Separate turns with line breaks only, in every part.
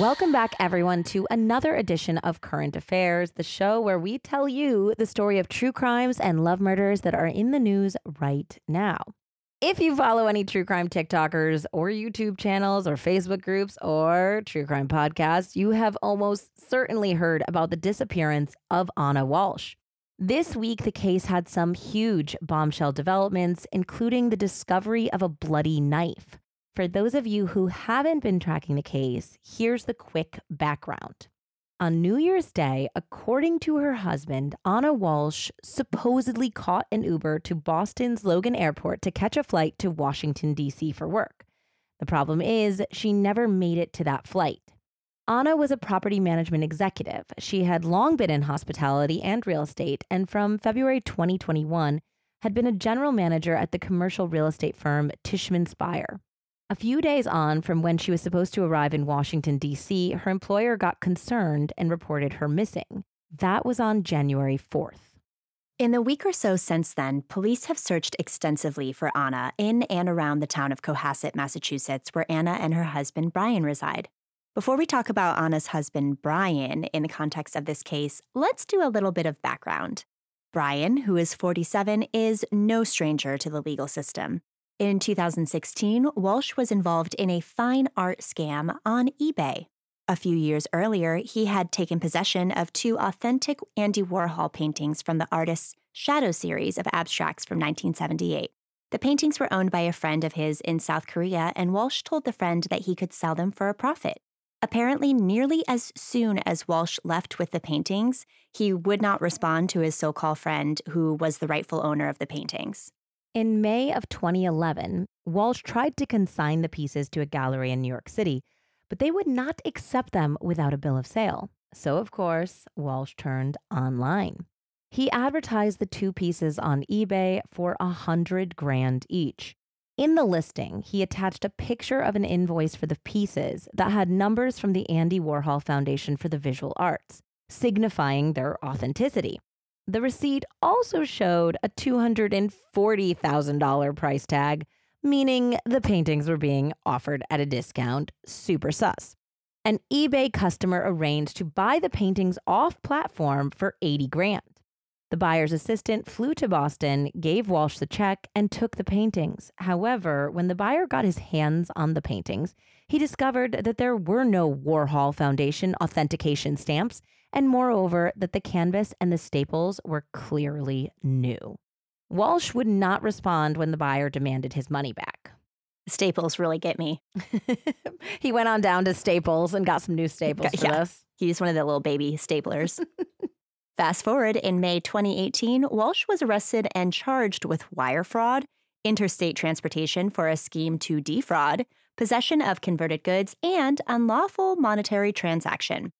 Welcome back, everyone, to another edition of Current Affairs, the show where we tell you the story of true crimes and love murders that are in the news right now. If you follow any true crime TikTokers or YouTube channels or Facebook groups or true crime podcasts, you have almost certainly heard about the disappearance of Ana Walshe. This week, the case had some huge bombshell developments, including the discovery of a bloody knife. For those of you who haven't been tracking the case, here's the quick background. On New Year's Day, according to her husband, Ana Walshe supposedly caught an Uber to Boston's Logan Airport to catch a flight to Washington, D.C. for work. The problem is, she never made it to that flight. Ana was a property management executive. She had long been in hospitality and real estate, and from February 2021, had been a general manager at the commercial real estate firm Tishman Speyer. A few days on from when she was supposed to arrive in Washington, D.C., her employer got concerned and reported her missing. That was on January 4th.
In the week or so since then, police have searched extensively for Ana in and around the town of Cohasset, Massachusetts, where Ana and her husband Brian reside. Before we talk about Ana's husband Brian in the context of this case, let's do a little bit of background. Brian, who is 47, is no stranger to the legal system. In 2016, Walshe was involved in a fine art scam on eBay. A few years earlier, he had taken possession of two authentic Andy Warhol paintings from the artist's Shadow series of abstracts from 1978. The paintings were owned by a friend of his in South Korea, and Walshe told the friend that he could sell them for a profit. Apparently, nearly as soon as Walshe left with the paintings, he would not respond to his so called friend, who was the rightful owner of the paintings.
In May of 2011, Walshe tried to consign the pieces to a gallery in New York City, but they would not accept them without a bill of sale. So, of course, Walshe turned online. He advertised the two pieces on eBay for a hundred grand each. In the listing, he attached a picture of an invoice for the pieces that had numbers from the Andy Warhol Foundation for the Visual Arts, signifying their authenticity. The receipt also showed a $240,000 price tag, meaning the paintings were being offered at a discount, super sus. An eBay customer arranged to buy the paintings off platform for 80 grand. The buyer's assistant flew to Boston, gave Walshe the check, and took the paintings. However, when the buyer got his hands on the paintings, he discovered that there were no Warhol Foundation authentication stamps and moreover, that the canvas and the staples were clearly new. Walshe would not respond when the buyer demanded his money back.
Staples really get me.
he went on down to Staples and got some new staples for
yeah.
this.
He used one of the little baby staplers. Fast forward in May 2018, Walshe was arrested and charged with wire fraud, interstate transportation for a scheme to defraud, possession of converted goods, and unlawful monetary transaction.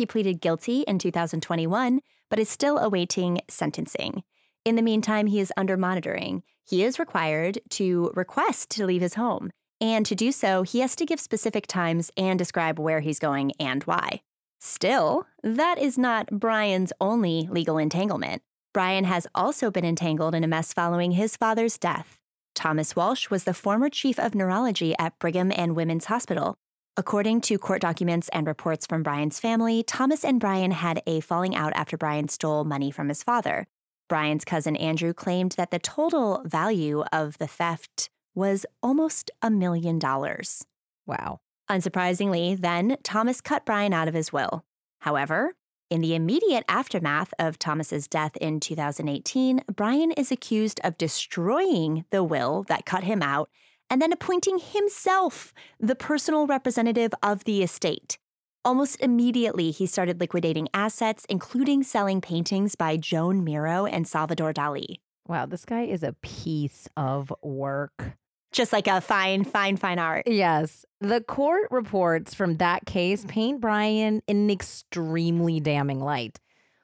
He pleaded guilty in 2021, but is still awaiting sentencing. In the meantime, he is under monitoring. He is required to request to leave his home. And to do so, he has to give specific times and describe where he's going and why. Still, that is not Brian's only legal entanglement. Brian has also been entangled in a mess following his father's death. Thomas Walshe was the former chief of neurology at Brigham and Women's Hospital, According to court documents and reports from Brian's family, Thomas and Brian had a falling out after Brian stole money from his father. Brian's cousin Andrew claimed that the total value of the theft was almost a million dollars.
Wow.
Unsurprisingly, then, Thomas cut Brian out of his will. However, in the immediate aftermath of Thomas's death in 2018, Brian is accused of destroying the will that cut him out and then appointing himself the personal representative of the estate. Almost immediately, he started liquidating assets, including selling paintings by Joan Miro and Salvador Dali.
Wow, this guy is a piece of work.
Just like a fine, fine, fine art.
Yes. The court reports from that case paint Brian in an extremely damning light.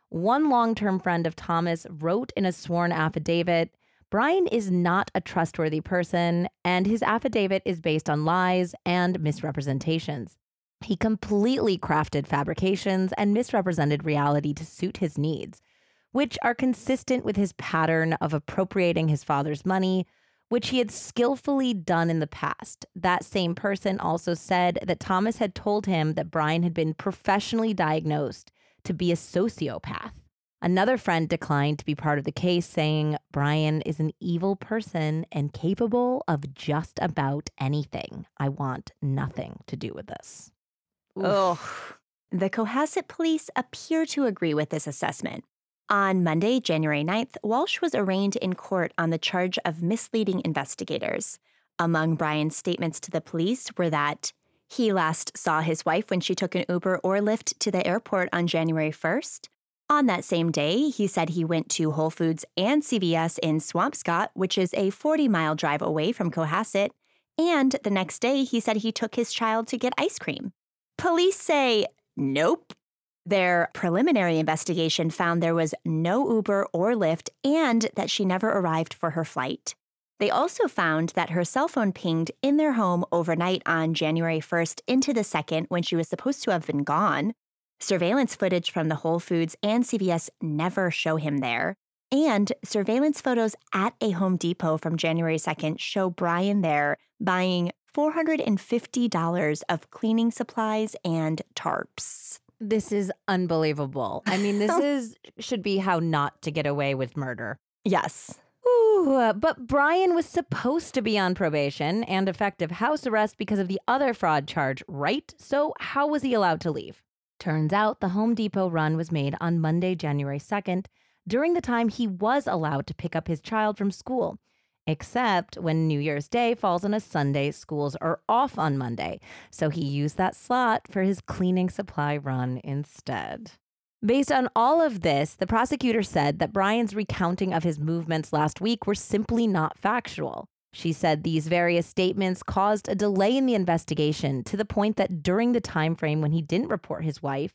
One long term friend of Thomas wrote in a sworn affidavit Brian is not a trustworthy person, and his affidavit is based on lies and misrepresentations. He completely crafted fabrications and misrepresented reality to suit his needs, which are consistent with his pattern of appropriating his father's money, which he had skillfully done in the past. That same person also said that Thomas had told him that Brian had been professionally diagnosed to be a sociopath. Another friend declined to be part of the case, saying Brian is an evil person and capable of just about anything. I want nothing to do with this.
Ugh. The Cohasset police appear to agree with this assessment. On Monday, January 9th, Walshe was arraigned in court on the charge of misleading investigators. Among Brian's statements to the police were that he last saw his wife when she took an Uber or Lyft to the airport on January 1st. On that same day, he said he went to Whole Foods and CVS in Swampscott, which is a 40 mile drive away from Cohasset. And the next day, he said he took his child to get ice cream. Police say, nope, their preliminary investigation found there was no Uber or Lyft and that she never arrived for her flight. They also found that her cell phone pinged in their home overnight on January 1st into the 2nd when she was supposed to have been gone. Surveillance footage from the Whole Foods and CVS never show him there. And surveillance photos at a Home Depot from January 2nd show Brian there buying $450 of cleaning supplies and tarps.
This is unbelievable. I mean, this is should be how not to get away with murder.
Yes.
Ooh, but Brian was supposed to be on probation and effective house arrest because of the other fraud charge, right? So, how was he allowed to leave? Turns out the Home Depot run was made on Monday, January 2nd, during the time he was allowed to pick up his child from school. Except when New Year's Day falls on a Sunday, schools are off on Monday. So he used that slot for his cleaning supply run instead. Based on all of this, the prosecutor said that Brian's recounting of his movements last week were simply not factual. She said these various statements caused a delay in the investigation to the point that during the time frame when he didn't report his wife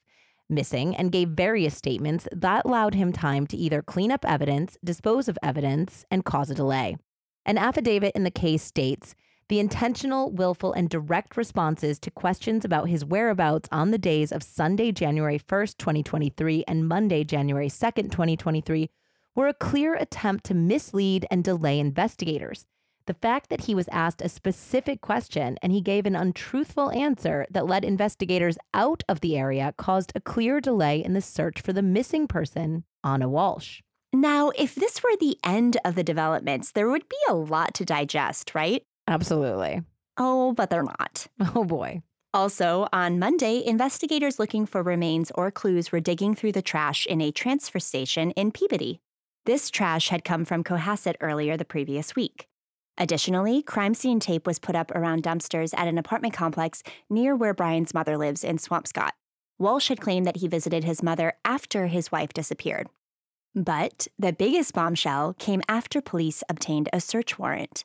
missing and gave various statements, that allowed him time to either clean up evidence, dispose of evidence, and cause a delay. An affidavit in the case states the intentional, willful, and direct responses to questions about his whereabouts on the days of Sunday, January 1st, 2023, and Monday, January 2nd, 2023, were a clear attempt to mislead and delay investigators. The fact that he was asked a specific question and he gave an untruthful answer that led investigators out of the area caused a clear delay in the search for the missing person, Ana Walshe.
Now, if this were the end of the developments, there would be a lot to digest, right?
Absolutely.
Oh, but they're not.
Oh boy.
Also, on Monday, investigators looking for remains or clues were digging through the trash in a transfer station in Peabody. This trash had come from Cohasset earlier the previous week. Additionally, crime scene tape was put up around dumpsters at an apartment complex near where Brian's mother lives in Swampscott. Walshe had claimed that he visited his mother after his wife disappeared. But the biggest bombshell came after police obtained a search warrant.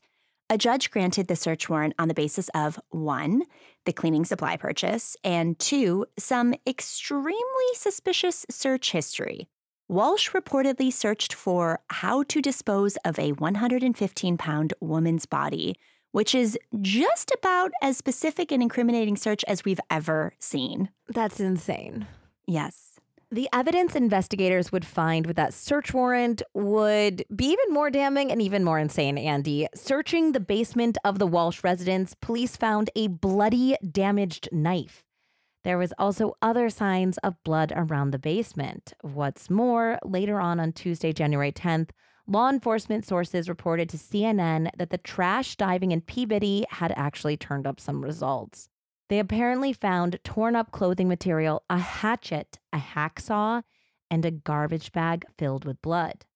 A judge granted the search warrant on the basis of one, the cleaning supply purchase, and two, some extremely suspicious search history. Walshe reportedly searched for how to dispose of a 115 pound woman's body, which is just about as specific and incriminating search as we've ever seen.
That's insane.
Yes.
The evidence investigators would find with that search warrant would be even more damning and even more insane, Andie. Searching the basement of the Walshe residence, police found a bloody, damaged knife. There was also other signs of blood around the basement. What's more, later on on Tuesday, January 10th, law enforcement sources reported to CNN that the trash diving in Peabody had actually turned up some results. They apparently found torn up clothing material, a hatchet, a hacksaw, and a garbage bag filled with blood.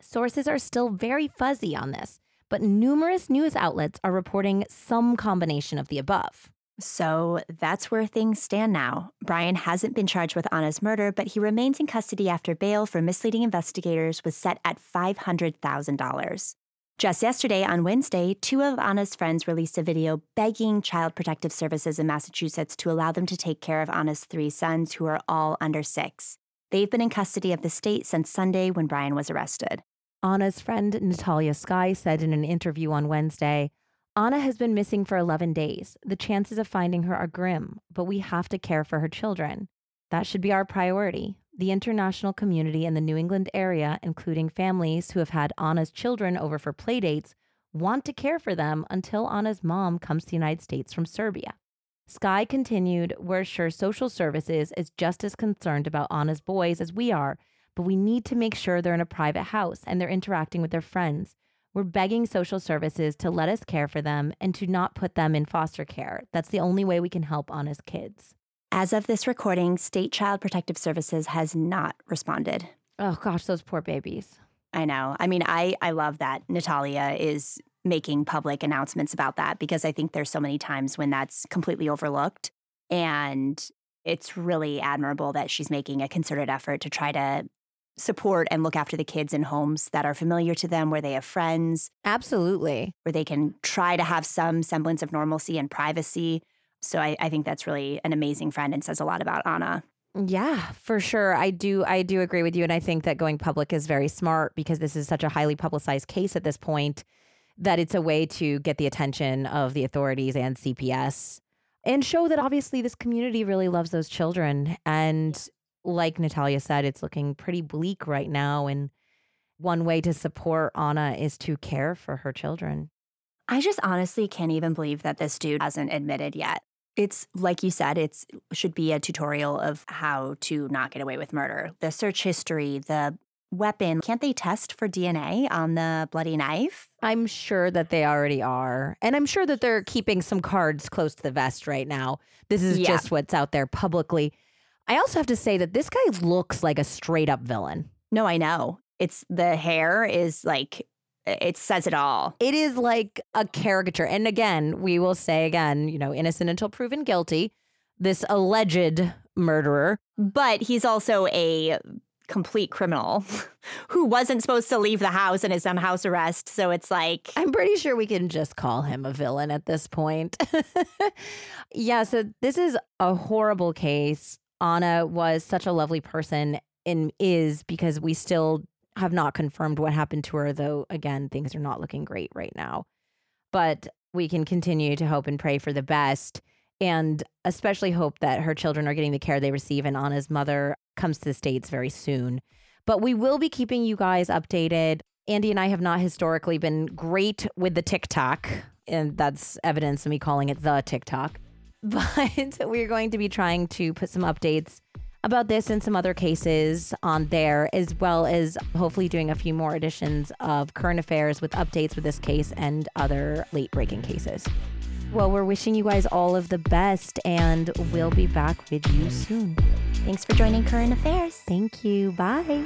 Sources are still very fuzzy on this, but numerous news outlets are reporting some combination of the above.
So that's where things stand now. Brian hasn't been charged with Ana's murder, but he remains in custody after bail for misleading investigators was set at $500,000. Just yesterday, on Wednesday, two of Ana's friends released a video begging Child Protective Services in Massachusetts to allow them to take care of Ana's three sons, who are all under six. They've been in custody of the state since Sunday when Brian was arrested.
Ana's friend Natalia Sky said in an interview on Wednesday Ana has been missing for 11 days. The chances of finding her are grim, but we have to care for her children. That should be our priority the international community in the New England area, including families who have had Ana's children over for playdates, want to care for them until Ana's mom comes to the United States from Serbia. Sky continued, We're sure social services is just as concerned about Ana's boys as we are, but we need to make sure they're in a private house and they're interacting with their friends. We're begging social services to let us care for them and to not put them in foster care. That's the only way we can help Ana's kids.
As of this recording, State Child Protective Services has not responded.
Oh gosh, those poor babies.
I know. I mean, I I love that Natalia is making public announcements about that because I think there's so many times when that's completely overlooked and it's really admirable that she's making a concerted effort to try to support and look after the kids in homes that are familiar to them, where they have friends.
Absolutely.
Where they can try to have some semblance of normalcy and privacy. So I, I think that's really an amazing friend and says a lot about Ana.
Yeah, for sure. I do I do agree with you and I think that going public is very smart because this is such a highly publicized case at this point that it's a way to get the attention of the authorities and CPS and show that obviously this community really loves those children and like Natalia said, it's looking pretty bleak right now. And one way to support Ana is to care for her children.
I just honestly can't even believe that this dude hasn't admitted yet. It's like you said, it should be a tutorial of how to not get away with murder. The search history, the weapon. Can't they test for DNA on the bloody knife?
I'm sure that they already are. And I'm sure that they're keeping some cards close to the vest right now. This is yeah. just what's out there publicly. I also have to say that this guy looks like a straight up villain.
No, I know. It's the hair is like it says it all.
It is like a caricature. And again, we will say again, you know, innocent until proven guilty. This alleged murderer.
But he's also a complete criminal who wasn't supposed to leave the house and is on house arrest. So it's like.
I'm pretty sure we can just call him a villain at this point. yeah. So this is a horrible case. Ana was such a lovely person and is because we still have not confirmed what happened to her, though, again, things are not looking great right now. But we can continue to hope and pray for the best and especially hope that her children are getting the care they receive and Ana's mother comes to the States very soon. But we will be keeping you guys updated. Andie and I have not historically been great with the TikTok, and that's evidence of me calling it the TikTok. but we're going to be trying to put some updates about this and some other cases on there, as well as hopefully doing a few more editions of current affairs with updates with this case and other late breaking cases. Well, we're wishing you guys all of the best, and we'll be back with you soon.
Thanks for joining Current Affairs.
Thank you. Bye.